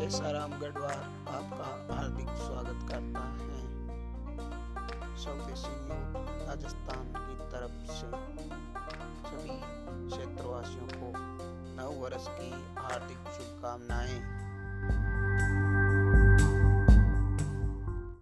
जैसाराम गढ़वाल आपका हार्दिक स्वागत करता है। स्वदेशी न्यूज़ राजस्थान की तरफ़ से सभी क्षेत्रवासियों को नव वर्ष की हार्दिक शुभकामनाएँ।